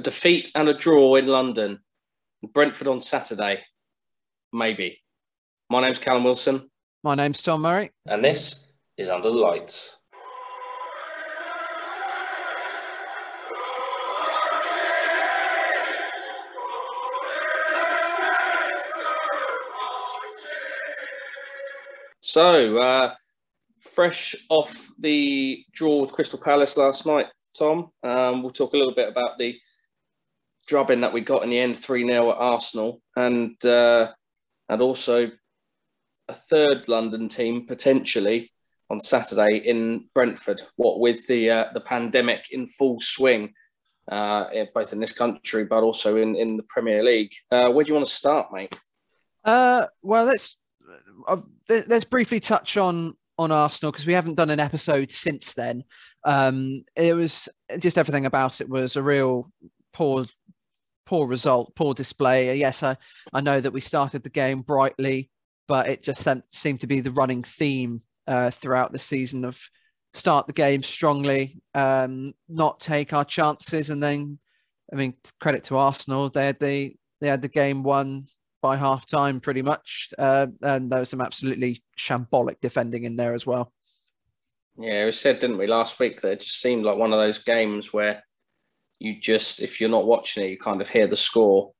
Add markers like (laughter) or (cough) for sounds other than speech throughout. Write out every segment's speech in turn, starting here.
a defeat and a draw in London, Brentford on Saturday, maybe. My name's Callum Wilson. My name's Tom Murray. And this is Under the Lights. So, uh, fresh off the draw with Crystal Palace last night, Tom, um, we'll talk a little bit about the drubbing that we got in the end 3 0 at Arsenal and, uh, and also a third London team potentially on Saturday in Brentford. What with the uh, the pandemic in full swing, uh, both in this country but also in, in the Premier League. Uh, where do you want to start, mate? Uh, well, let's uh, let's briefly touch on on Arsenal because we haven't done an episode since then. Um, it was just everything about it was a real poor poor result, poor display. Yes, I, I know that we started the game brightly, but it just sent, seemed to be the running theme uh, throughout the season of start the game strongly, um, not take our chances, and then, I mean, credit to Arsenal, they had the they had the game won by half time pretty much. Uh, and there was some absolutely shambolic defending in there as well. Yeah, we said, didn't we, last week that it just seemed like one of those games where you just, if you're not watching it, you kind of hear the score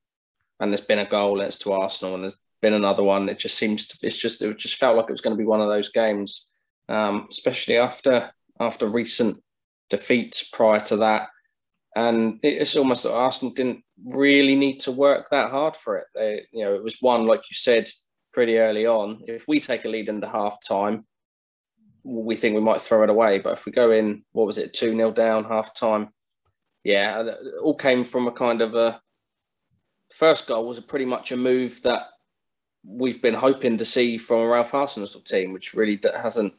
and there's been a goal, it's to Arsenal, and there's been another one. It just seems to, it's just, it just felt like it was going to be one of those games, um, especially after after recent defeats prior to that. And it's almost that Arsenal didn't really need to work that hard for it. They, you know, it was one like you said pretty early on. If we take a lead into half time, we think we might throw it away. But if we go in, what was it, two 0 down half time? Yeah, all came from a kind of a first goal was a pretty much a move that we've been hoping to see from a Ralph Hasenhüttl team, which really hasn't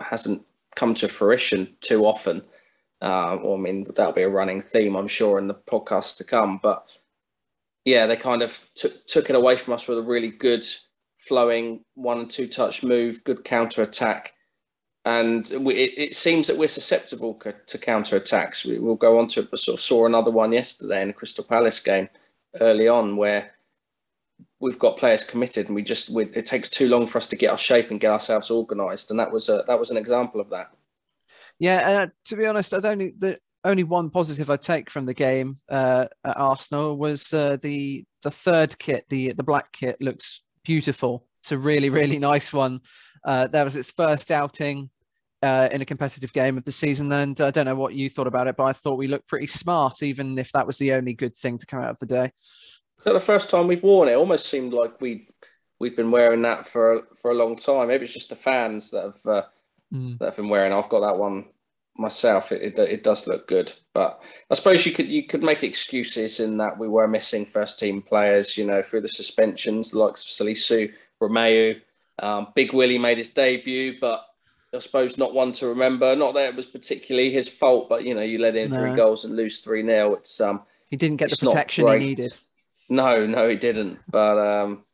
hasn't come to fruition too often. Uh, well, I mean, that'll be a running theme, I'm sure, in the podcasts to come. But yeah, they kind of took took it away from us with a really good flowing one and two touch move, good counter attack. And we, it, it, seems that we're susceptible to counter attacks. We, will go on to it, but sort of saw another one yesterday in the Crystal Palace game early on where we've got players committed and we just we, it takes too long for us to get our shape and get ourselves organised. And that was a, that was an example of that. Yeah, uh, to be honest, I don't. The only one positive I take from the game uh, at Arsenal was uh, the the third kit, the the black kit, looks beautiful. It's a really really (laughs) nice one. Uh, that was its first outing uh, in a competitive game of the season, and I don't know what you thought about it, but I thought we looked pretty smart, even if that was the only good thing to come out of the day. So the first time we've worn it, it almost seemed like we we've been wearing that for for a long time. Maybe it's just the fans that have uh, mm. that I've been wearing. I've got that one myself. It, it, it does look good, but I suppose you could you could make excuses in that we were missing first team players. You know, through the suspensions, the likes of Salisu, Romeu, um, Big Willie made his debut, but I suppose not one to remember. Not that it was particularly his fault, but you know, you let in no. three goals and lose three 0 It's um, he didn't get the protection he needed. No, no, he didn't. But um,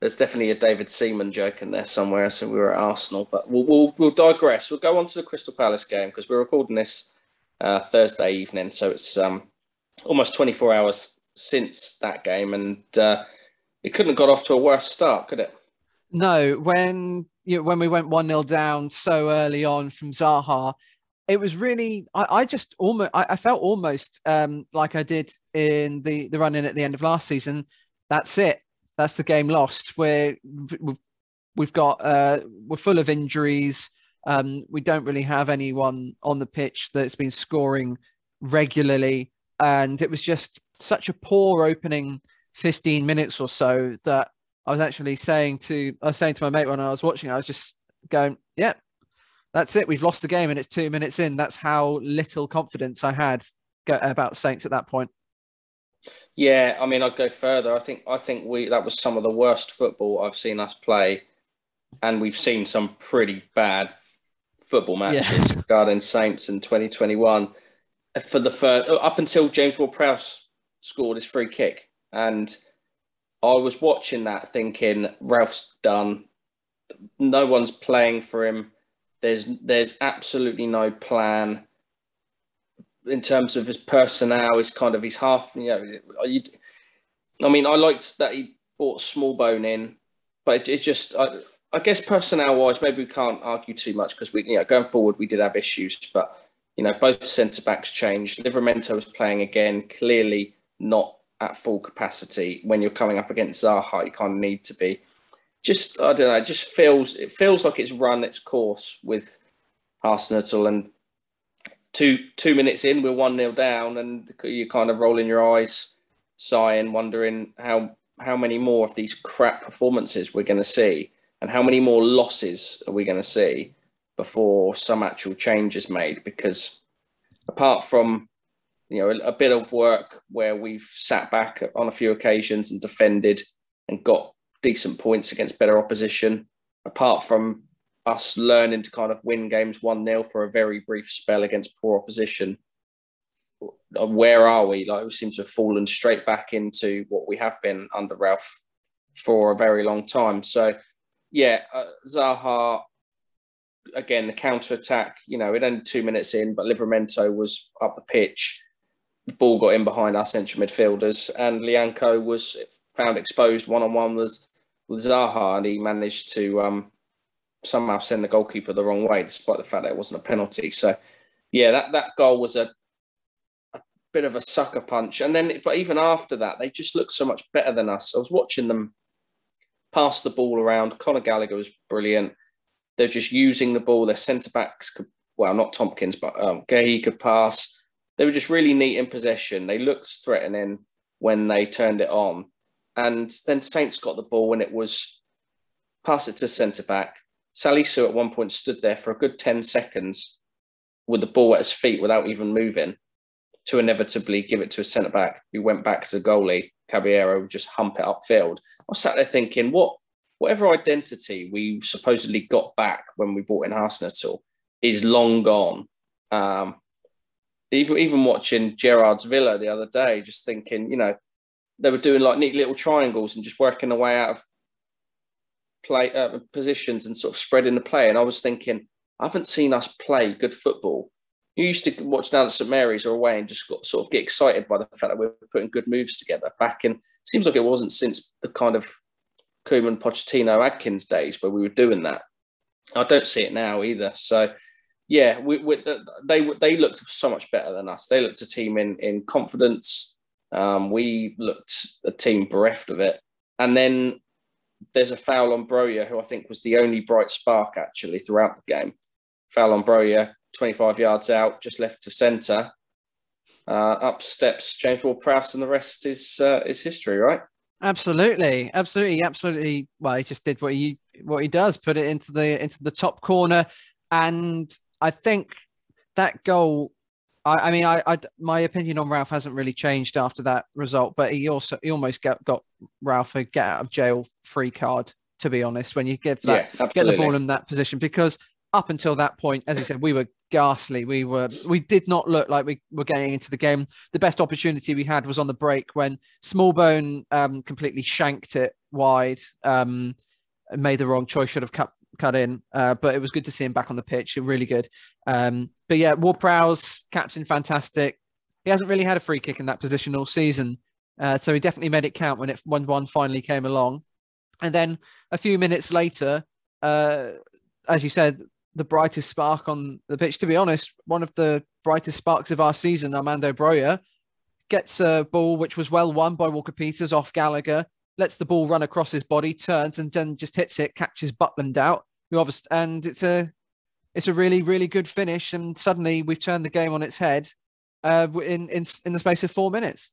there's definitely a David Seaman joke in there somewhere. So we were at Arsenal, but we'll we'll, we'll digress. We'll go on to the Crystal Palace game because we're recording this uh, Thursday evening, so it's um, almost 24 hours since that game, and uh, it couldn't have got off to a worse start, could it? No, when you know, when we went one 0 down so early on from Zaha, it was really I, I just almost I, I felt almost um, like I did in the the run in at the end of last season. That's it that's the game lost. We're we've, we've got uh, we're full of injuries. Um, we don't really have anyone on the pitch that's been scoring regularly, and it was just such a poor opening 15 minutes or so that I was actually saying to I was saying to my mate when I was watching, I was just going, "Yep, yeah, that's it. We've lost the game, and it's two minutes in." That's how little confidence I had about Saints at that point. Yeah, I mean, I'd go further. I think I think we that was some of the worst football I've seen us play, and we've seen some pretty bad football matches yeah. (laughs) regarding Saints in 2021. For the first up until James Ward-Prowse scored his free kick, and I was watching that thinking Ralph's done. No one's playing for him. There's there's absolutely no plan in terms of his personnel, his kind of his half. You know, you, I mean, I liked that he brought Smallbone in, but it, it just, I, I guess personnel wise, maybe we can't argue too much because we, you know, going forward we did have issues, but you know, both centre backs changed. Livramento was playing again, clearly not at full capacity. When you're coming up against Zaha, you kind of need to be. Just I don't know. It just feels it feels like it's run its course with Arsenal and two two minutes in, we're one 0 down, and you're kind of rolling your eyes, sighing, wondering how how many more of these crap performances we're going to see, and how many more losses are we going to see before some actual change is made. Because apart from you know a, a bit of work where we've sat back on a few occasions and defended and got decent points against better opposition, apart from us learning to kind of win games 1 0 for a very brief spell against poor opposition. Where are we? Like, we seem to have fallen straight back into what we have been under Ralph for a very long time. So, yeah, uh, Zaha, again, the counter attack, you know, it only two minutes in, but Livramento was up the pitch. Ball got in behind our central midfielders, and Lyanco was found exposed one on one with, with Zaha, and he managed to um, somehow send the goalkeeper the wrong way, despite the fact that it wasn't a penalty. So, yeah, that, that goal was a, a bit of a sucker punch. And then, but even after that, they just looked so much better than us. I was watching them pass the ball around. Conor Gallagher was brilliant. They're just using the ball. Their centre backs could, well, not Tomkins, but um, Guéhi could pass. They were just really neat in possession. They looked threatening when they turned it on. And then Saints got the ball and it was pass it to centre back Salisu at one point stood there for a good 10 seconds with the ball at his feet without even moving to inevitably give it to a centre back who went back to the goalie. Caballero would just hump it upfield. I sat there thinking, what whatever identity we supposedly got back when we bought in Arsenal is long gone. Um, even even watching Gerrard's Villa the other day, just thinking, you know, they were doing like neat little triangles and just working their way out of play uh, positions and sort of spreading the play. And I was thinking, I haven't seen us play good football. You used to watch down at St Mary's or away and just got sort of get excited by the fact that we are putting good moves together. Back in seems like it wasn't since the kind of Koeman, Pochettino, Adkins days where we were doing that. I don't see it now either. So yeah, we, we, they they looked so much better than us. They looked a team in in confidence. Um, we looked a team bereft of it. And then there's a foul on Broja, who I think was the only bright spark actually throughout the game. Foul on Broja, 25 yards out, just left of centre. Uh, up steps James Ward-Prowse, and the rest is uh, is history, right? Absolutely, absolutely, absolutely. Well, he just did what he what he does, put it into the into the top corner, and I think that goal I, I mean, I, I, my opinion on Ralph hasn't really changed after that result, but he also he almost got, got Ralph a get out of jail free card. To be honest, when you get that yeah, get the ball in that position, because up until that point, as you said, we were ghastly. We were we did not look like we were getting into the game. The best opportunity we had was on the break when Smallbone um, completely shanked it wide. Um, made the wrong choice. Should have cut cut in. Uh, but it was good to see him back on the pitch. Really good. Um, but yeah, Ward-Prowse, captain, fantastic. He hasn't really had a free kick in that position all season. Uh, so he definitely made it count when it when one finally came along. And then a few minutes later, uh, as you said, the brightest spark on the pitch. To be honest, one of the brightest sparks of our season, Armando Broja, gets a ball which was well won by Walker Peters off Gallagher, lets the ball run across his body, turns and then just hits it, catches Butland out, who obviously, and it's a it's a really really good finish. And suddenly we've turned the game on its head uh, in in in the space of four minutes.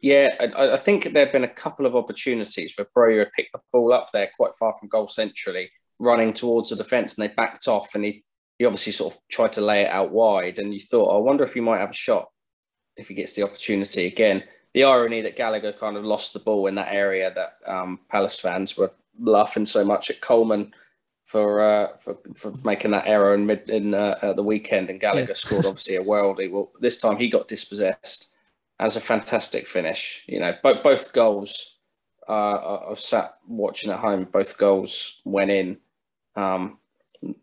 Yeah, I, I think there have been a couple of opportunities where Broja picked the ball up there quite far from goal centrally, running towards the defence, and they backed off, and he he obviously sort of tried to lay it out wide, and you thought, I wonder if he might have a shot if he gets the opportunity again the irony that Gallagher kind of lost the ball in that area that um, Palace fans were laughing so much at Coleman for uh, for, for making that error in mid in uh, the weekend, and Gallagher yeah. scored obviously a worldie. Well, this time he got dispossessed. As a fantastic finish, you know, both both goals. Uh, I've sat watching at home. Both goals went in. Um,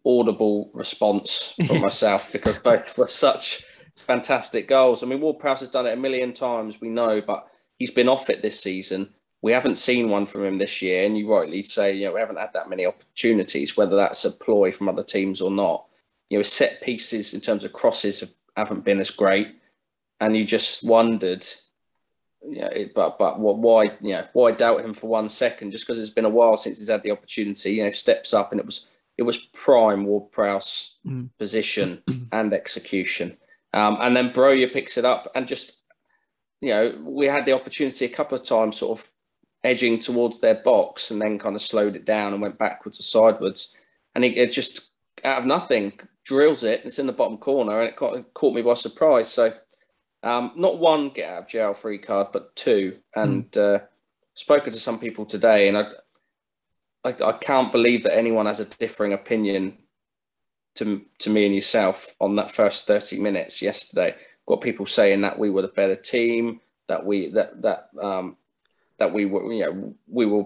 audible response from (laughs) myself because both were such fantastic goals. I mean, Ward Prowse has done it a million times, we know, but he's been off it this season. We haven't seen one from him this year, and you rightly say, you know, we haven't had that many opportunities, whether that's a ploy from other teams or not. You know, set pieces in terms of crosses have, haven't been as great, and you just wondered, you know, but but what, why, you know, why doubt him for one second? Just because it's been a while since he's had the opportunity, you know, steps up, and it was it was prime Ward Prowse mm. position (clears throat) and execution. Um, and then Broja picks it up and just, you know, we had the opportunity a couple of times sort of edging towards their box and then kind of slowed it down and went backwards or sideways. And it, it just out of nothing drills it. It's in the bottom corner and it caught, it caught me by surprise. So um, not one get out of jail free card, but two. And mm. uh, spoken to some people today, and I, I, I can't believe that anyone has a differing opinion to to me and yourself on that first 30 minutes yesterday. Got people saying that we were the better team, that we that that um that we were you know we were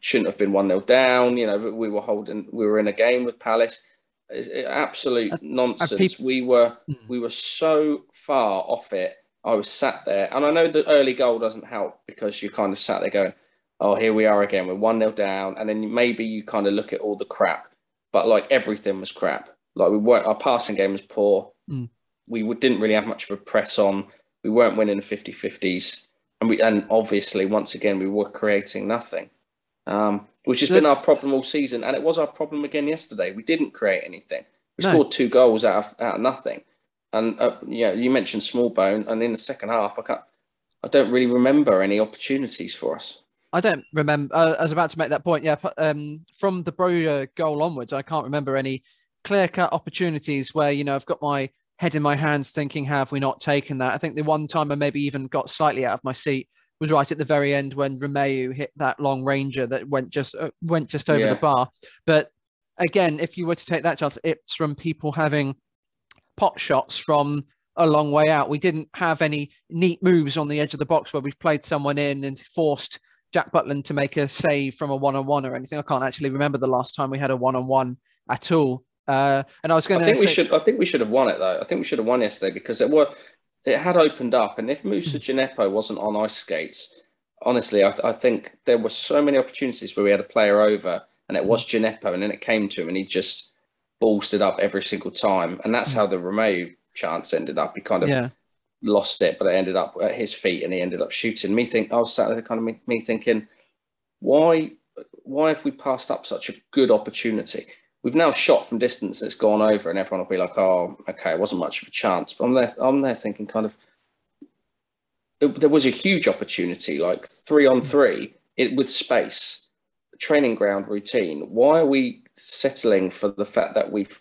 shouldn't have been one 0 down. You know, we were holding we were in a game with Palace. It's absolute nonsense. we were hmm. we were so far off it. I was sat there, and I know the early goal doesn't help because you kind of sat there going, "Oh, here we are again. We're one 0 down," and then maybe you kind of look at all the crap but like everything was crap. Like we weren't, our passing game was poor. Mm. We didn't really have much of a press on. We weren't winning the 50 50s. And we, and obviously, once again, we were creating nothing, um, which has been our problem all season. And it was our problem again yesterday. We didn't create anything. We no. scored two goals out of, out of nothing. And uh, yeah, you mentioned Smallbone, and in the second half, I can't, I don't really remember any opportunities for us. I don't remember. Uh, I was about to make that point. Yeah, um, from the Broja goal onwards, I can't remember any clear cut opportunities where you know I've got my head in my hands thinking, have we not taken that? I think the one time I maybe even got slightly out of my seat was right at the very end when Romeu hit that long ranger that went just uh, went just over yeah. the bar. But again, if you were to take that chance, it's from people having pot shots from a long way out. We didn't have any neat moves on the edge of the box where we've played someone in and forced Jack Butland to make a save from a one-on-one or anything. I can't actually remember the last time we had a one-on-one at all. Uh, and I was going to. I think say, we should. I think we should have won it though. I think we should have won yesterday because it were it had opened up, and if Moussa hmm. Djenepo wasn't on ice skates, honestly, I, I, think there were so many opportunities where we had a player over, and it was hmm. Djenepo, and then it came to him, and he just ballsed it up every single time, and that's hmm. how the Romeu chance ended up. He kind of yeah lost it, but it ended up at his feet and he ended up shooting. Me think I was sat there kind of me, me thinking, why why have we passed up such a good opportunity? We've now shot from distance it's gone over and everyone will be like, oh, okay, it wasn't much of a chance. But I'm there I'm there thinking kind of it, there was a huge opportunity, like three on three, it with space, training ground routine. Why are we settling for the fact that we've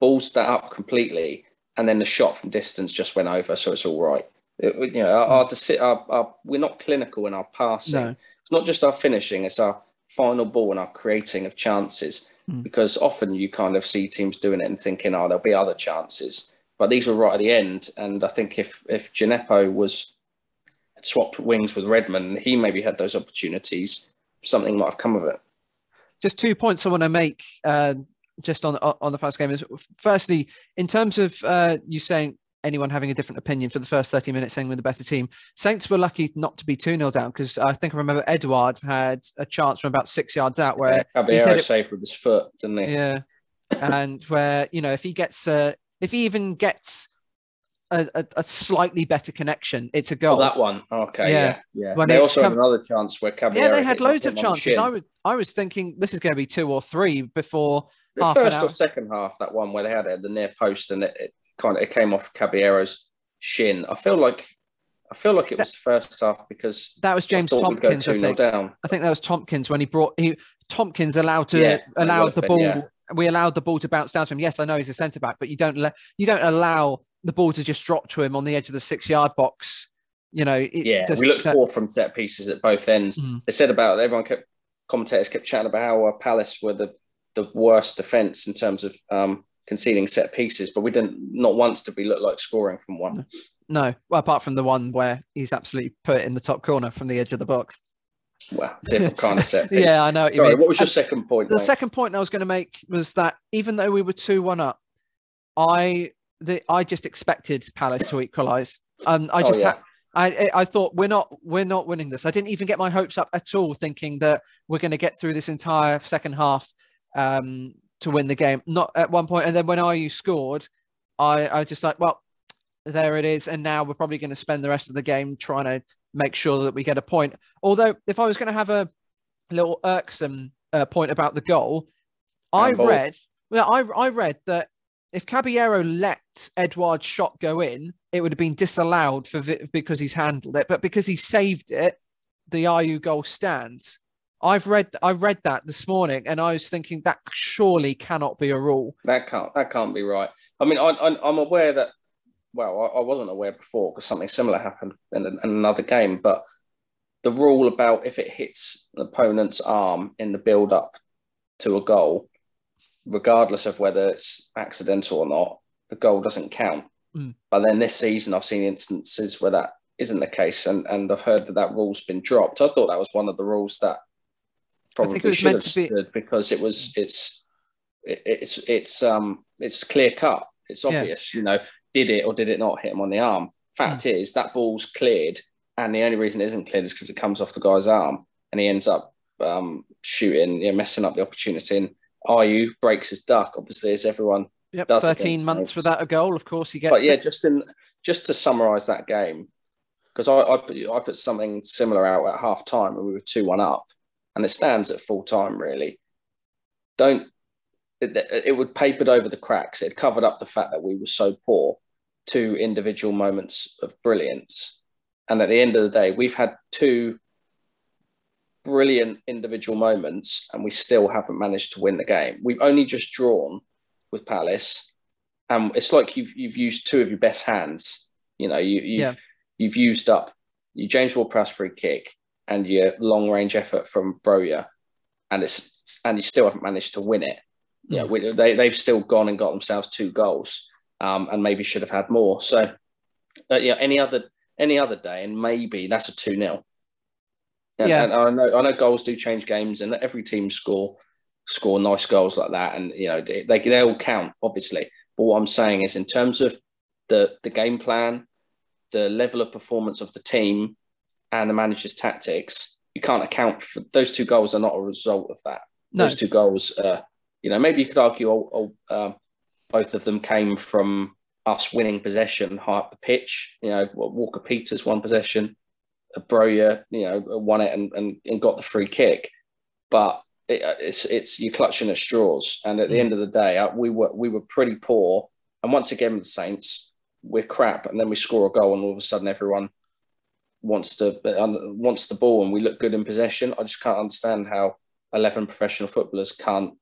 balls that up completely and then the shot from distance just went over, so it's all right. It, you know, our, our, our, our, we're not clinical in our passing. No. It's not just our finishing; it's our final ball and our creating of chances. Mm. Because often you kind of see teams doing it and thinking, "Oh, there'll be other chances," but these were right at the end. And I think if if Djenepo was swapped wings with Redmond, he maybe had those opportunities. Something might have come of it. Just two points I want to make. Uh, just on on the first game is firstly in terms of uh, you saying anyone having a different opinion for the first 30 minutes saying we're the better team. Saints were lucky not to be 2 0 down because I think I remember Edouard had a chance from about six yards out where yeah, Caballero saved with his foot, didn't he? Yeah. and where, you know, if he gets, uh, if he even gets a, a, a, slightly better connection, it's a goal. Oh, that one. Okay. Yeah. Yeah. yeah. When they also come... had another chance where Caballero. Yeah, they had loads of chances. I was, I was thinking this is going to be two or three before the first or second half, that one where they had it at the near post and it, it kind of it came off Caballero's shin. I feel like I feel like it was the first half because that was James Tomkins. I think. I think that was Tomkins when he brought he Tomkins allowed to yeah, allowed the been, ball. Yeah. We allowed the ball to bounce down to him. Yes, I know he's a centre back, but you don't let you don't allow the ball to just drop to him on the edge of the six yard box. You know, yeah, just, we looked poor from set pieces at both ends. Mm. They said about everyone kept commentators kept chatting about how uh, Palace were the the worst defence in terms of um, conceding set pieces, but we didn't not once did we look like scoring from one. No, well, apart from the one where he's absolutely put in the top corner from the edge of the box. Well, different kind of set (laughs) piece. yeah, I know. What, Sorry, what was your and second point? The mate? second point I was going to make was that even though we were two one up, I the I just expected Palace to equalise. Um, I Oh, just yeah. had. I, I thought we're not we're not winning this. I didn't even get my hopes up at all, thinking that we're going to get through this entire second half um, to win the game. Not at one point, and then when Ayew scored, I I was just like, well, there it is, and now we're probably going to spend the rest of the game trying to make sure that we get a point. Although, if I was going to have a little irksome uh, point about the goal, I read well, I I read that if Caballero let Edouard's shot go in, it would have been disallowed for because he's handled it, but because he saved it, the Ayew goal stands. I've read I read that this morning, and I was thinking that surely cannot be a rule. That can't that can't be right. I mean, I, I, I'm aware that. Well, I, I wasn't aware before because something similar happened in, in another game. But the rule about if it hits an opponent's arm in the build up to a goal, regardless of whether it's accidental or not, the goal doesn't count. Mm. But then this season, I've seen instances where that isn't the case, and, and I've heard that that rule's been dropped. I thought that was one of the rules that I think it probably was should meant have to be- stood because it was it's it, it's it's um it's clear cut. It's Yeah. obvious, you know, did it or did it not hit him on the arm? Fact Hmm. is that ball's cleared, and the only reason it isn't cleared is because it comes off the guy's arm, and he ends up um, shooting, you know, messing up the opportunity. And Ayew breaks his duck, obviously, as everyone. Yep, Does thirteen months without a goal. Of course, he gets. But yeah, it. just in just to summarise that game, because I, I put I put something similar out at half time and we were two one up, and it stands at full time really. Don't it, it would papered over the cracks. It covered up the fact that we were so poor. Two individual moments of brilliance, and at the end of the day, we've had two brilliant individual moments, and we still haven't managed to win the game. We've only just drawn with Palace, and it's like you've you've used two of your best hands. You know, you, you've Yeah. you've used up your James Ward-Prowse free kick and your long range effort from Broja, and it's and you still haven't managed to win it. Yeah, Mm. we, they they've still gone and got themselves two goals, um, and maybe should have had more. So, uh, yeah, any other any other day, and maybe that's a two 0 Yeah. and I know I know goals do change games, and every team score score nice goals like that, and you know they they, they all count obviously. But what I'm saying is, in terms of the the game plan, the level of performance of the team, and the manager's tactics, you can't account for those two goals. Are not a result of that. No. Those two goals, uh, you know, maybe you could argue oh, oh, uh, both of them came from us winning possession high up the pitch. You know, Walker Peters won possession, Broja, you know, won it and, and, and got the free kick. But it, it's it's you're clutching at straws. And at the end of the day, uh, we were we were pretty poor. And once again the Saints, we're crap. And then we score a goal, and all of a sudden everyone wants to uh, wants the ball, and we look good in possession. I just can't understand how eleven professional footballers can't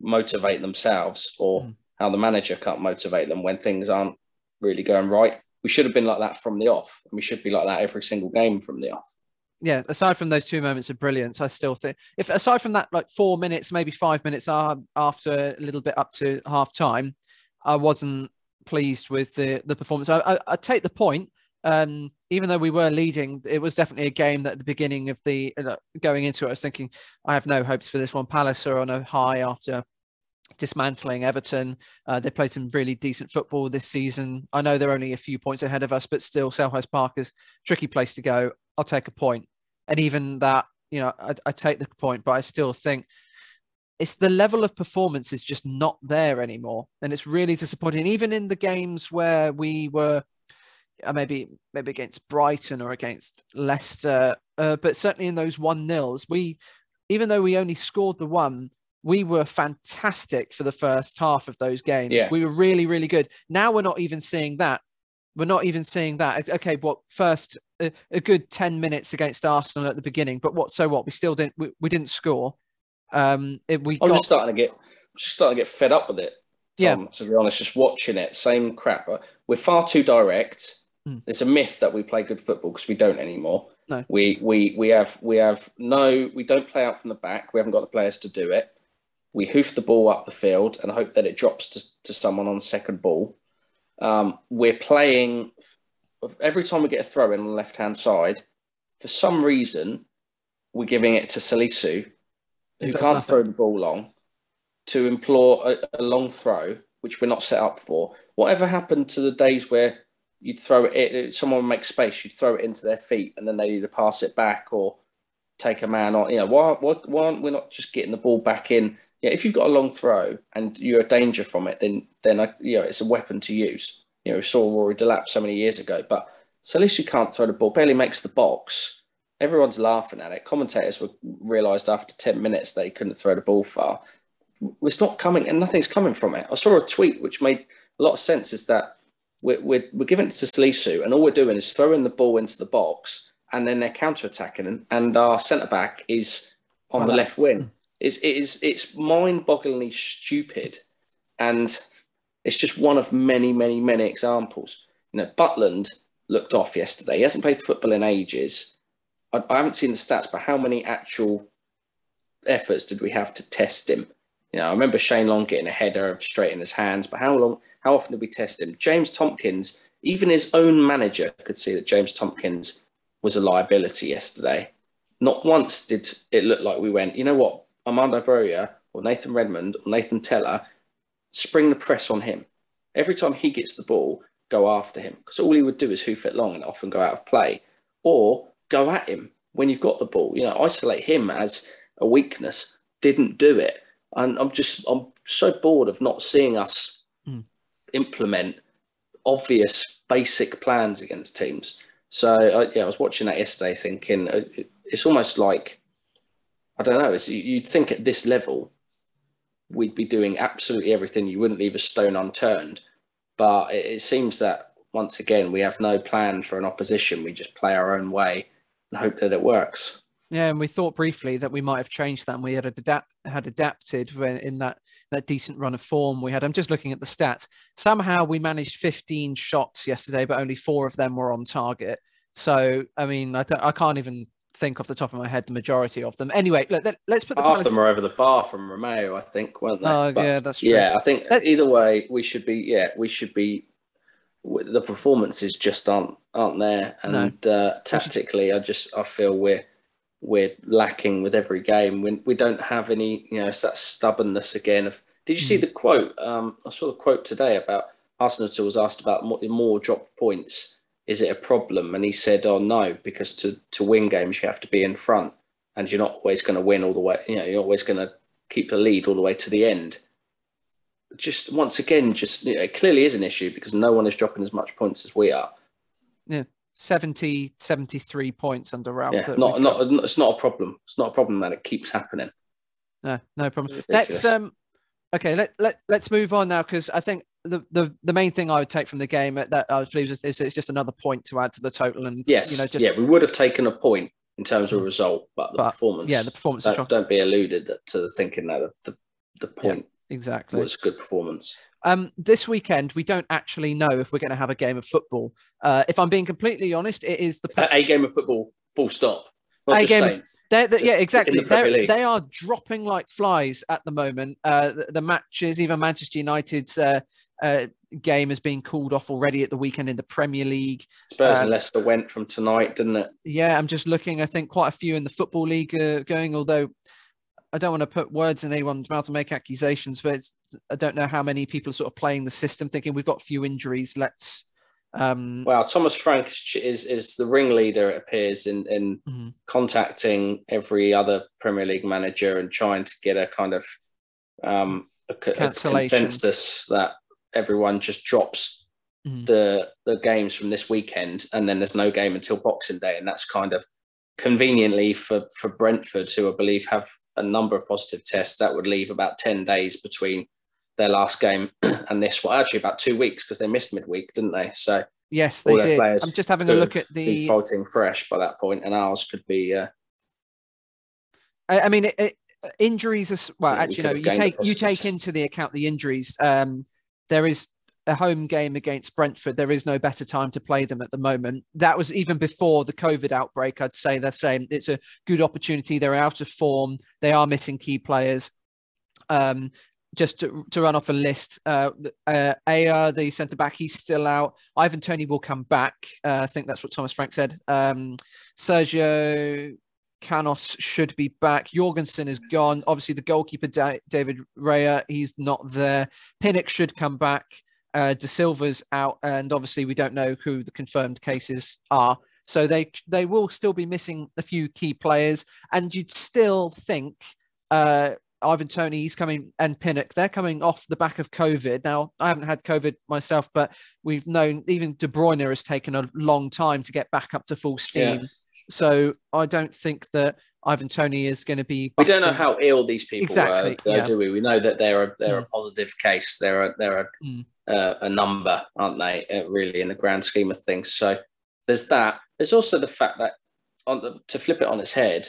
motivate themselves, or Mm. How the manager can't motivate them when things aren't really going right. We should have been like that from the off, and we should be like that every single game from the off. yeah, aside from those two moments of brilliance, I still think if aside from that, like four minutes, maybe five minutes after a little bit up to half time, I wasn't pleased with the the performance. I, I, I take the point. Um, even though we were leading, it was definitely a game that at the beginning of the uh, going into it, I was thinking I have no hopes for this one. Palace are on a high after dismantling Everton. Uh, they played some really decent football this season. I know they're only a few points ahead of us, but still, Selhurst Park is tricky place to go. I'll take a point. And even that, you know, I, I take the point, but I still think it's the level of performance is just not there anymore. And it's really disappointing. Even in the games where we were uh, maybe maybe against Brighton or against Leicester, uh, but certainly in those one nils, we even though we only scored the one, we were fantastic for the first half of those games. Yeah. We were really, really good. Now we're not even seeing that. We're not even seeing that. Okay, what first a, a good ten minutes against Arsenal at the beginning, but what? So what? We still didn't. We, we didn't score. Um, it, we I'm got just starting to get just starting to get fed up with it. Yeah. To be honest, just watching it, same crap. We're far too direct. Mm. It's a myth that we play good football because we don't anymore. No. We we we have we have no we don't play out from the back. We haven't got the players to do it. We hoof the ball up the field and hope that it drops to, to someone on the second ball. Um, we're playing every time we get a throw in on the left hand side. For some reason, we're giving it to Salisu, Who who can't nothing. throw the ball long, to implore a, a long throw, which we're not set up for. whatever happened to the days where you'd throw it, someone would make space, you'd throw it into their feet, and then they either pass it back or take a man on. You know, why, why, why aren't we not just getting the ball back in? Yeah, if you've got a long throw and you're a danger from it, then then I, you know it's a weapon to use. You know, we saw Rory Delap so many years ago, but so at least you can't throw the ball. Barely makes the box. Everyone's laughing at it. Commentators were realised after ten minutes they couldn't throw the ball far. It's not coming, and nothing's coming from it. I saw a tweet which made a lot of sense. Is that we're, we're, we're giving it to Salisu, and all we're doing is throwing the ball into the box, and then they're counter attacking, and, and our centre back is on well, the left wing. Mm. It's, it is, it's mind bogglingly stupid. And it's just one of many, many, many examples. You know, Butland looked off yesterday. He hasn't played football in ages. I, I haven't seen the stats, but how many actual efforts did we have to test him? You know, I remember Shane Long getting a header straight in his hands, but how long, how often did we test him? James Tomkins, even his own manager could see that James Tomkins was a liability yesterday. Not once did it look like we went, you know what, Armando Broja or Nathan Redmond or Nathan Tella, spring the press on him. Every time he gets the ball, go after him because all he would do is hoof it long and often go out of play, or go at him when you've got the ball. You know, isolate him as a weakness. Didn't do it, and I'm just I'm so bored of not seeing us mm. implement obvious basic plans against teams. So uh, yeah, I was watching that yesterday, thinking uh, it's almost like I don't know. you'd think at this level, we'd be doing absolutely everything. You wouldn't leave a stone unturned. But it, it seems that once again, we have no plan for an opposition. We just play our own way and hope that it works. Yeah, and we thought briefly that we might have changed that. And we had adapt had adapted when in that that decent run of form we had. I'm just looking at the stats. Somehow we managed 15 shots yesterday, but only four of them were on target. So I mean, I, I can't even think off the top of my head the majority of them. Anyway, let, us put the half of them are over the bar from Romeu, I think, weren't they? Oh, but, yeah, that's true. Yeah, I think let, either way, we should be. Yeah, we should be. The performances just aren't aren't there, and no. uh, tactically, I just I feel we're we're lacking with every game. We we don't have any. You know, it's that stubbornness again. Of did you mm. see the quote? Um, I saw the quote today about Arsenal was asked about more, more dropped points is it a problem? And he said, oh no, because to, to win games, you have to be in front and you're not always going to win all the way. You know, you're always going to keep the lead all the way to the end. Just once again, just you know, it clearly is an issue because no one is dropping as much points as we are. Yeah. 70, 73 points under Ralph. Yeah, not, not, it's not a problem. It's not a problem that it keeps happening. No, no problem. Let's um, okay. Let let let's move on now because I think the, the the main thing I would take from the game that I was pleased is, it's just another point to add to the total. And yes, you know, just, yeah, we would have taken a point in terms of result, but the but, performance, yeah, the performance. Don't, don't be alluded to the thinking that the, the point yeah, exactly was a good performance. Um, this weekend, we don't actually know if we're going to have a game of football. Uh, if I'm being completely honest, it is the a game of football. Full stop. a game of, they're, they're, yeah, exactly. The they are dropping like flies at the moment. Uh, the, the matches, even Manchester United's uh, uh, game has been called off already at the weekend in the Premier League. Spurs uh, and Leicester went from tonight, didn't it? Yeah, I'm just looking. I think quite a few in the Football League are going, although I don't want to put words in anyone's mouth and make accusations, but I don't know how many people are sort of playing the system, thinking we've got a few injuries. Let's. Um, well, Thomas Frank is is the ringleader. It appears in in mm-hmm. contacting every other Premier League manager and trying to get a kind of um, a, a consensus that everyone just drops mm. the the games from this weekend, and then there's no game until Boxing Day, and that's kind of conveniently for for Brentford, who I believe have a number of positive tests. That would leave about ten days between their last game (clears throat) and this one. Actually, about two weeks because they missed midweek, didn't they? So yes, they did. I'm just having a look at the faulting fresh by that point, and ours could be. Uh, I, I mean, it, it, injuries are well. Actually, no. You take you take into the account the injuries. Um, there is a home game against Brentford. There is no better time to play them at the moment. That was even before the COVID outbreak. I'd say they're saying it's a good opportunity. They're out of form. They are missing key players. Um, just to, to, run off a list, uh, uh, the centre back, he's still out. Ivan Toney will come back. Uh, I think that's what Thomas Frank said. Um, Sergio Canos should be back. Jorgensen is gone. Obviously, the goalkeeper David Raya, he's not there. Pinnock should come back. Uh, Dasilva's out, and obviously we don't know who the confirmed cases are. So they they will still be missing a few key players, and you'd still think uh, Ivan Toney, he's coming, and Pinnock, they're coming off the back of COVID. Now, I haven't had COVID myself, but we've known even De Bruyne has taken a long time to get back up to full steam. Yeah. So I don't think that Ivan Toney is going to be. We don't know how ill these people exactly, were, yeah. do we? We know that they're a, they're mm. a positive case. They're a, they're a, mm. uh, a number, aren't they? Uh, really, in the grand scheme of things. So there's that. There's also the fact that, on the, to flip it on its head,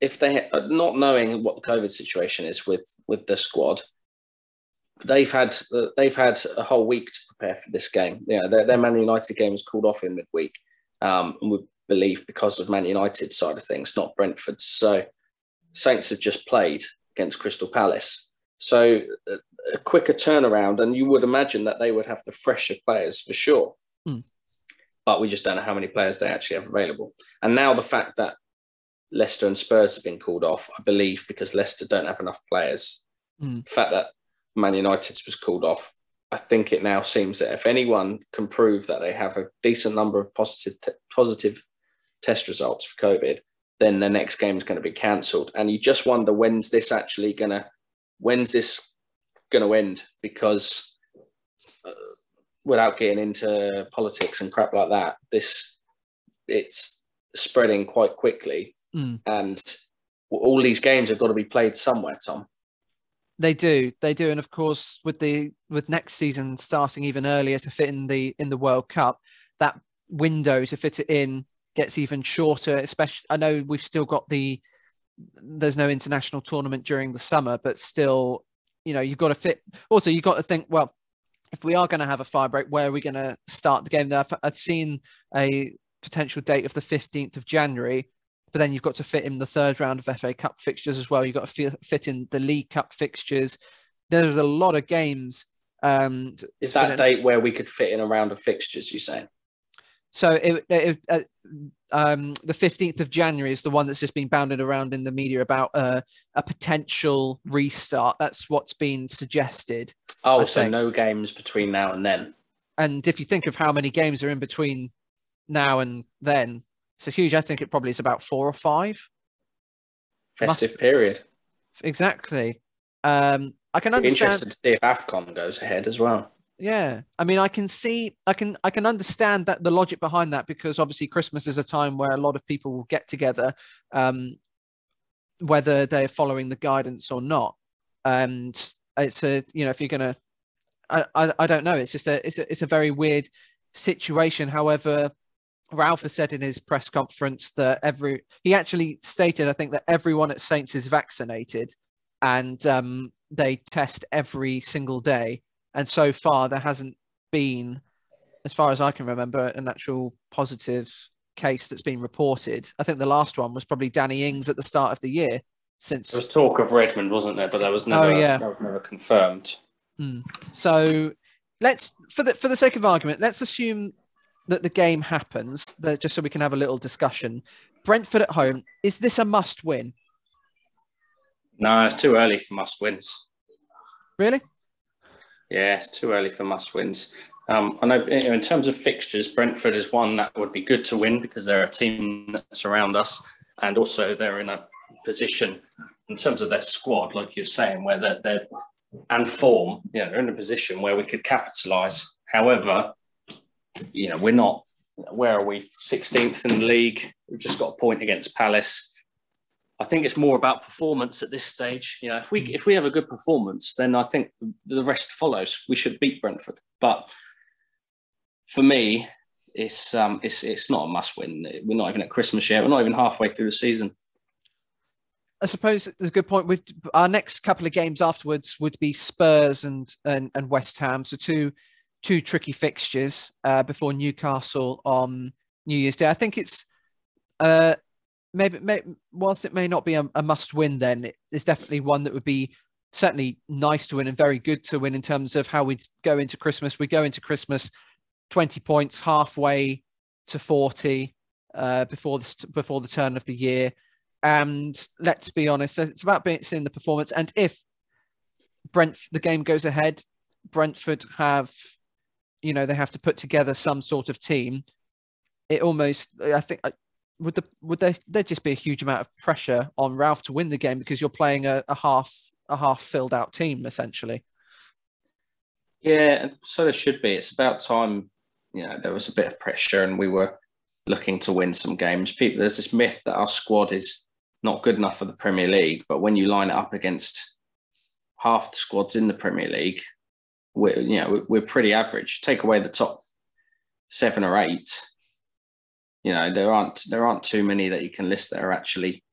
if they not knowing what the COVID situation is with with the squad, they've had they've had a whole week to prepare for this game. You know, their, their Man United game was called off in midweek, um, and we believe because of Man United side of things, not Brentford. So Saints have just played against Crystal Palace. So a, quicker turnaround, and you would imagine that they would have the fresher players for sure. Mm. But we just don't know how many players they actually have available. And now the fact that Leicester and Spurs have been called off, I believe, because Leicester don't have enough players. Mm. The fact that Man United was called off, I think it now seems that if anyone can prove that they have a decent number of positive te- positive test results for COVID, then the next game is going to be cancelled. And you just wonder when's this actually going to, when's this going to end? Because uh, without getting into politics and crap like that, this it's spreading quite quickly Mm. And all these games have got to be played somewhere, Tom. They do, they do, and of course, with the with next season starting even earlier to fit in the in the World Cup, that window to fit it in gets even shorter. Especially, I know we've still got the there's no international tournament during the summer, but still, you know, you've got to fit. Also, you've got to think, well, if we are going to have a fire break, where are we going to start the game? There, I've seen a potential date of the 15th of January but then you've got to fit in the third round of FA Cup fixtures as well. You've got to fit in the League Cup fixtures. There's a lot of games. Um, Is that date where we could fit in a round of fixtures? You say? So it, it, uh, um, the 15th of January is the one that's just been bounded around in the media about uh, a potential restart. That's what's been suggested. Oh, I so think. no games between now and then. And if you think of how many games are in between now and then, it's a huge. I think it probably is about four or five. Festive Must... period. Exactly. Um, I can understand. Interested to see if Afcon goes ahead as well. Yeah, I mean, I can see, I can, I can understand that the logic behind that because obviously Christmas is a time where a lot of people will get together, um, whether they're following the guidance or not. And it's a, you know, if you're gonna, I, I, I don't know. It's just a, it's a, it's a very weird situation. However, Ralph has said in his press conference that every he actually stated, I think, that everyone at Saints is vaccinated and um, they test every single day. And so far, there hasn't been, as far as I can remember, an actual positive case that's been reported. I think the last one was probably Danny Ings at the start of the year. Since there was talk of Redmond, wasn't there? But that was never, oh, yeah. that was never confirmed. Mm. So let's, for the for the sake of argument, let's assume that the game happens, that just so we can have a little discussion. Brentford at home, is this a must win? No, it's too early for must wins. Really? Yeah, it's too early for must wins. Um, I know in terms of fixtures, Brentford is one that would be good to win because they're a team that's around us, and also they're in a position in terms of their squad, like you're saying, where they're, they're and form. You know, they're in a position where we could capitalise. However, you know, we're not. Where are we? 16th in the league. We've just got a point against Palace. I think it's more about performance at this stage. You know, if we if we have a good performance, then I think the rest follows. We should beat Brentford. But for me, it's um it's it's not a must win. We're not even at Christmas yet. We're not even halfway through the season. I suppose it's a good point. With our next couple of games afterwards would be Spurs and and, and West Ham. So two two tricky fixtures uh, before Newcastle on New Year's Day. I think it's uh, maybe, maybe whilst it may not be a, a must win, then it's definitely one that would be certainly nice to win and very good to win in terms of how we'd go into Christmas. We go into Christmas 20 points halfway to 40 uh, before the before the turn of the year. And let's be honest, it's about being seeing the performance. And if Brent the game goes ahead, Brentford have you know they have to put together some sort of team, it almost I think would the would there there just be a huge amount of pressure on Ralph to win the game because you're playing a, a half a half filled out team essentially. Yeah, so there should be. It's about time. You know, there was a bit of pressure, and we were looking to win some games. People, there's this myth that our squad is not good enough for the Premier League, but when you line it up against half the squads in the Premier League, we're you know we're pretty average. Take away the top seven or eight, you know there aren't there aren't too many that you can list that are actually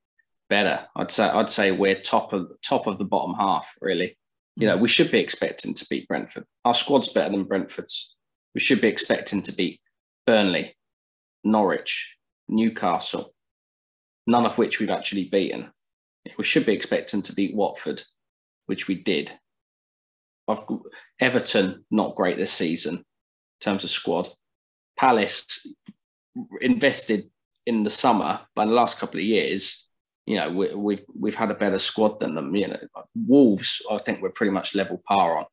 better. I'd say I'd say we're top of top of the bottom half really. You know we should be expecting to beat Brentford. Our squad's better than Brentford's. We should be expecting to beat Burnley, Norwich, Newcastle, none of which we've actually beaten. We should be expecting to beat Watford, which we did. I've Everton not great this season in terms of squad. Palace invested in the summer, but in the last couple of years, you know, we, we've we've had a better squad than them. You know, Wolves, I think we're pretty much level par on.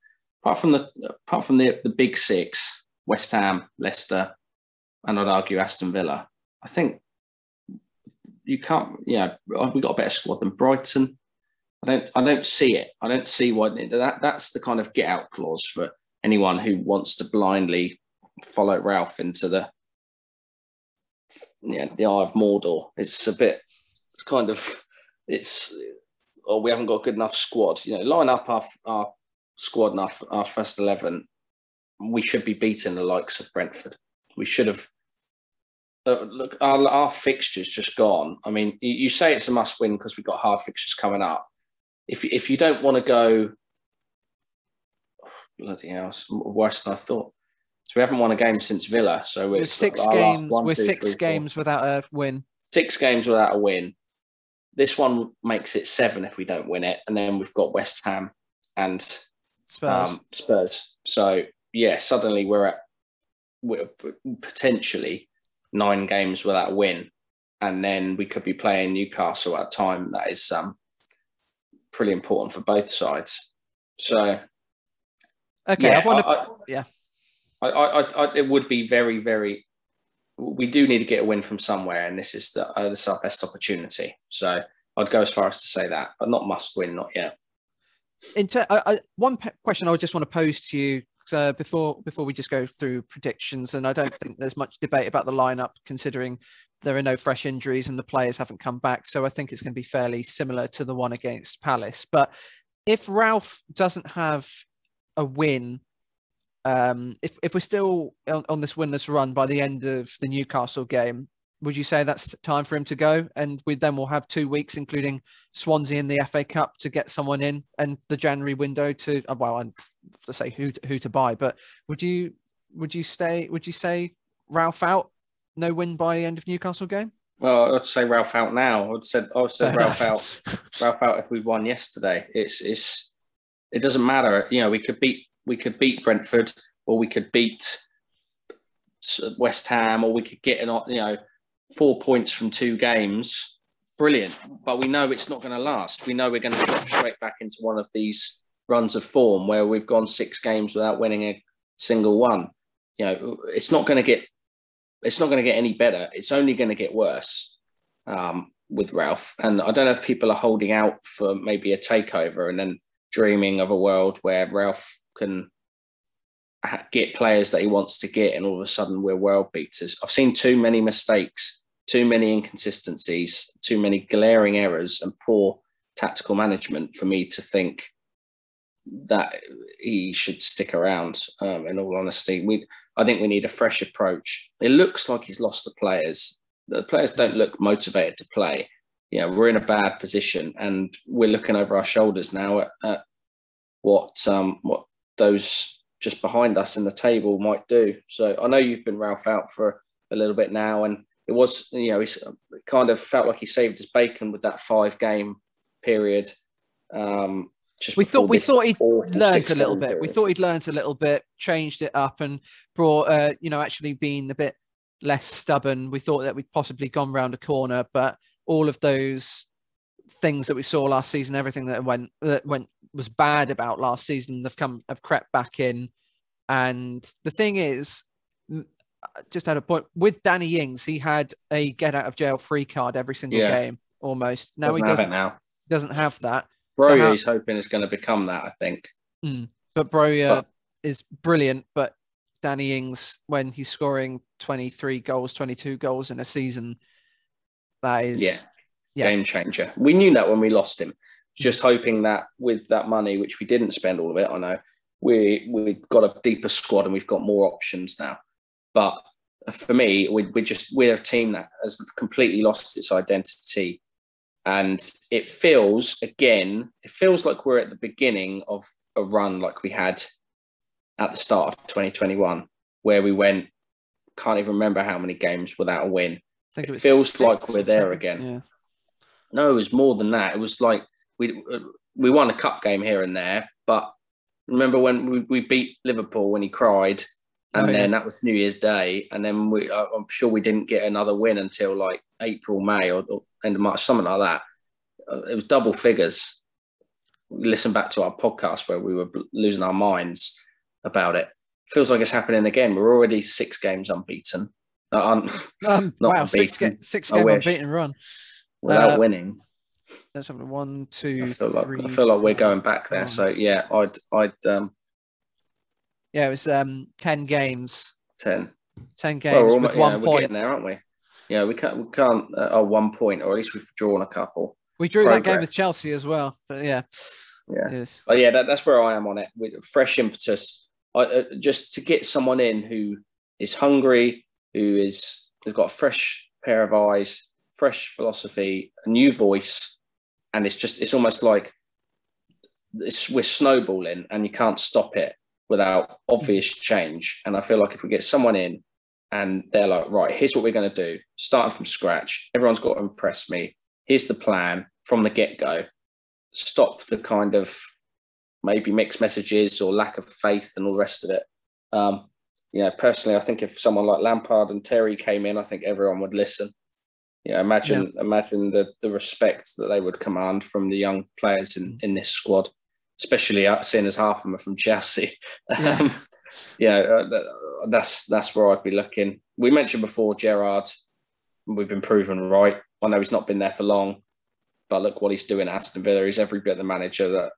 Apart from the apart from the the big six, West Ham, Leicester, and I'd argue Aston Villa. I think you can't. Yeah, oh, we got a better squad than Brighton. I don't. I don't see it. I don't see why that. That's the kind of get out clause for anyone who wants to blindly follow Ralph into the yeah, the Eye of Mordor. It's a bit, it's kind of, it's, oh, we haven't got a good enough squad. You know, line up our, our squad and our, our first 11, we should be beating the likes of Brentford. We should have, uh, look, our, our fixtures just gone. I mean, you, you say it's a must win because we've got hard fixtures coming up. If, if you don't want to go, oh, bloody hell, worse than I thought. So we haven't won a game since Villa. So we're six games. One, we're two, six three, games without a win. Six games without a win. This one makes it seven if we don't win it, and then we've got West Ham and Spurs. Um, Spurs. So yeah, suddenly we're at we're potentially nine games without a win, and then we could be playing Newcastle at a time that is um, pretty important for both sides. So okay, yeah, I want to yeah. I, I, I, it would be very, very. We do need to get a win from somewhere, and this is the uh, this is our best opportunity. So I'd go as far as to say that, but not must win, not yet. In ter- I, I, one question I just want to pose to you uh, before before we just go through predictions, and I don't think there's much debate about the lineup, considering there are no fresh injuries and the players haven't come back. So I think it's going to be fairly similar to the one against Palace. But if Ralph doesn't have a win um, if if we're still on, on, this winless run by the end of the Newcastle game, would you say that's time for him to go? And we then we'll have two weeks, including Swansea in the FA Cup, to get someone in, and the January window to uh, well, I to say who to, who to buy. But would you would you stay? Would you say Ralph out? No win by the end of Newcastle game. Well, I'd say Ralph out now. I'd said I'd say Ralph out. Ralph out if we won yesterday. It's it's it doesn't matter. You know, we could beat we could beat Brentford or we could beat West Ham or we could get an you know four points from two games. Brilliant, but we know it's not going to last. We know we're going to drop straight back into one of these runs of form where we've gone six games without winning a single one. You know, it's not going to get it's not going to get any better. It's only going to get worse um, with Ralph. And I don't know if people are holding out for maybe a takeover and then dreaming of a world where Ralph can get players that he wants to get, and all of a sudden we're world beaters. I've seen too many mistakes, too many inconsistencies, too many glaring errors, and poor tactical management for me to think that he should stick around. Um, in all honesty, we I think we need a fresh approach. It looks like he's lost the players. The players don't look motivated to play. Yeah, we're in a bad position, and we're looking over our shoulders now at, at what um, what those just behind us in the table might do. So I know you've been Ralph out for a little bit now, and it was you know it kind of felt like he saved his bacon with that five game period. Um, we thought we thought he'd learned a little bit. Period. We thought he'd learned a little bit, changed it up, and brought uh, you know actually being a bit less stubborn. We thought that we'd possibly gone round a corner, but all of those things that we saw last season, everything that went that went was bad about last season, have come have crept back in. And the thing is, just had a point with Danny Ings, he had a get out of jail free card every single yeah. game almost. Now doesn't he doesn't now. Doesn't have that. Broja, so he's hoping is going to become that. I think. Mm, but Broja is brilliant. But Danny Ings, when he's scoring 23 goals, 22 goals in a season, that is yeah, yeah. game changer. We knew that when we lost him. Just hoping that with that money, which we didn't spend all of it, I know we we've got a deeper squad and we've got more options now. But for me, we, we just we're a team that has completely lost its identity and it feels, again, it feels like we're at the beginning of a run like we had at the start of 2021, where we went, can't even remember how many games without a win. it, feels like we're there again. Yeah. No, it was more than that. It was like we we won a cup game here and there, but remember when we, we beat Liverpool when he cried, and oh, then yeah. that was New Year's Day, and then we I'm sure we didn't get another win until like April, May, or, or end of March, something like that. Uh, it was double figures. Listen back to our podcast where we were losing our minds about it. Feels like it's happening again. We're already six games unbeaten. Uh, un- um, (laughs) wow, unbeaten. six, ga- six game unbeaten run without uh, winning. Let's have a one, two, I feel like, three, I feel like we're going back there. So yeah, I'd, I'd, um, yeah, it was um ten games. Ten. Ten games well, almost, with one point. there, aren't we? Yeah, we can't. We can't. Uh, oh, one point, or at least we've drawn a couple. We drew Progress. that game with Chelsea as well. But yeah, yeah. But yeah, that, that's where I am on it with fresh impetus. I, uh, just to get someone in who is hungry, who is has got a fresh pair of eyes, fresh philosophy, a new voice, and it's just it's almost like it's, we're snowballing, and you can't stop it without obvious change. And I feel like if we get someone in and they're like, right, here's what we're going to do, starting from scratch. Everyone's got to impress me. Here's the plan from the get go. Stop the kind of maybe mixed messages or lack of faith and all the rest of it. Um, you know, personally, I think if someone like Lampard and Terry came in, I think everyone would listen. Know, imagine yeah. imagine the the respect that they would command from the young players in, in this squad, especially seeing as half of them are from Chelsea. (laughs) Yeah. Um, yeah, uh, that's that's where I'd be looking. We mentioned before Gerrard. We've been proven right. I know he's not been there for long, but look what he's doing at Aston Villa. He's every bit the manager that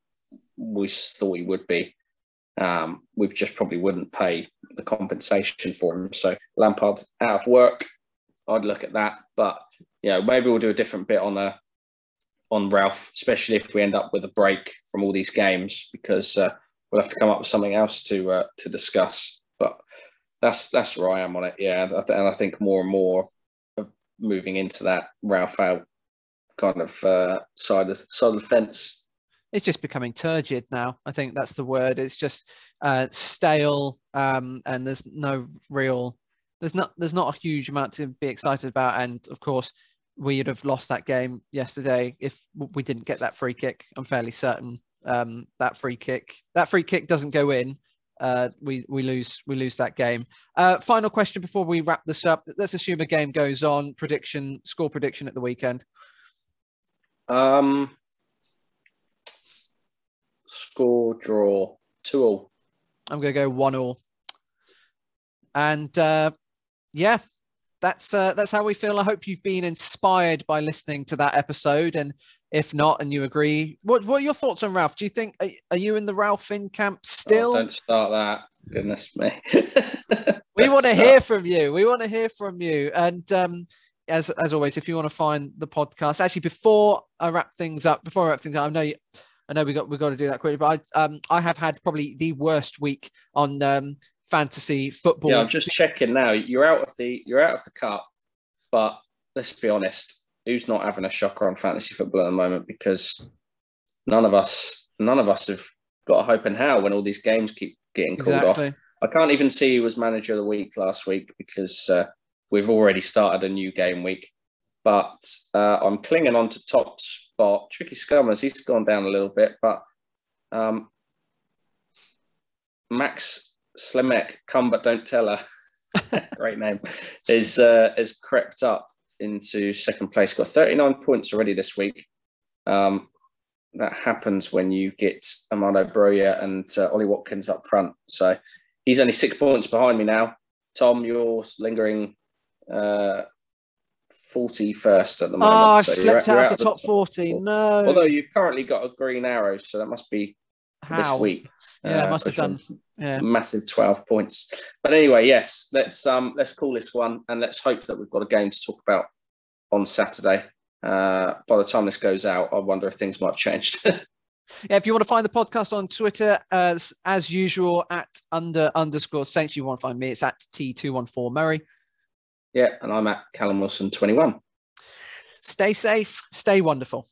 we thought he would be. Um, we just probably wouldn't pay the compensation for him. So Lampard out of work, I'd look at that. But yeah, maybe we'll do a different bit on a uh, on Ralph, especially if we end up with a break from all these games, because uh, we'll have to come up with something else to uh, to discuss. But that's that's where I am on it. Yeah, and I, and I think more and more moving into that Ralph out kind of uh, side of side of the fence. It's just becoming turgid now. I think that's the word. It's just uh, stale, um, and there's no real. There's not. There's not a huge amount to be excited about, and of course, we would have lost that game yesterday if we didn't get that free kick. I'm fairly certain um, that free kick. That free kick doesn't go in. Uh, we we lose we lose that game. Uh, final question before we wrap this up. Let's assume a game goes on. Prediction score prediction at the weekend. Um, score draw two all. I'm going to go one all. And uh, yeah, that's uh, that's how we feel. I hope you've been inspired by listening to that episode, and if not, and you agree, what what are your thoughts on Ralph? Do you think are, are you in the Ralph in camp still? Oh, don't start that. Goodness me. (laughs) we want to hear from you. We want to hear from you, and um, as as always, if you want to find the podcast, actually, before I wrap things up, before I wrap things up, I know you, I know we got we got to do that quickly, but I um I have had probably the worst week on um fantasy football. Yeah, I'm just checking now. You're out of the you're out of the cup, but let's be honest, who's not having a shocker on fantasy football at the moment? Because none of us none of us have got a hope in hell when all these games keep getting called exactly. off. I can't even see who was manager of the week last week because uh, we've already started a new game week. But uh, I'm clinging on to top spot. Tricky Scummers, he's gone down a little bit, but um, Max Slemek, come but don't tell her. (laughs) Great name. Is uh, is crept up into second place. Got 39 points already this week. Um, that happens when you get Armando Broja and uh, Ollie Watkins up front. So he's only six points behind me now. Tom, you're lingering uh, 41st at the moment. Oh, I've so slipped out you're of the top 40. four. No. Although you've currently got a green arrow, so that must be How? this week. Yeah, uh, must have done. Yeah. Massive 12 points. But anyway, yes, let's um let's call this one and let's hope that we've got a game to talk about on Saturday. Uh, by the time this goes out, I wonder if things might have changed. (laughs) Yeah, if you want to find the podcast on Twitter, as as usual, at under underscore Saints, you want to find me, it's at T214 Murray. yeah, and I'm at Callum Wilson 21. Stay safe, stay wonderful.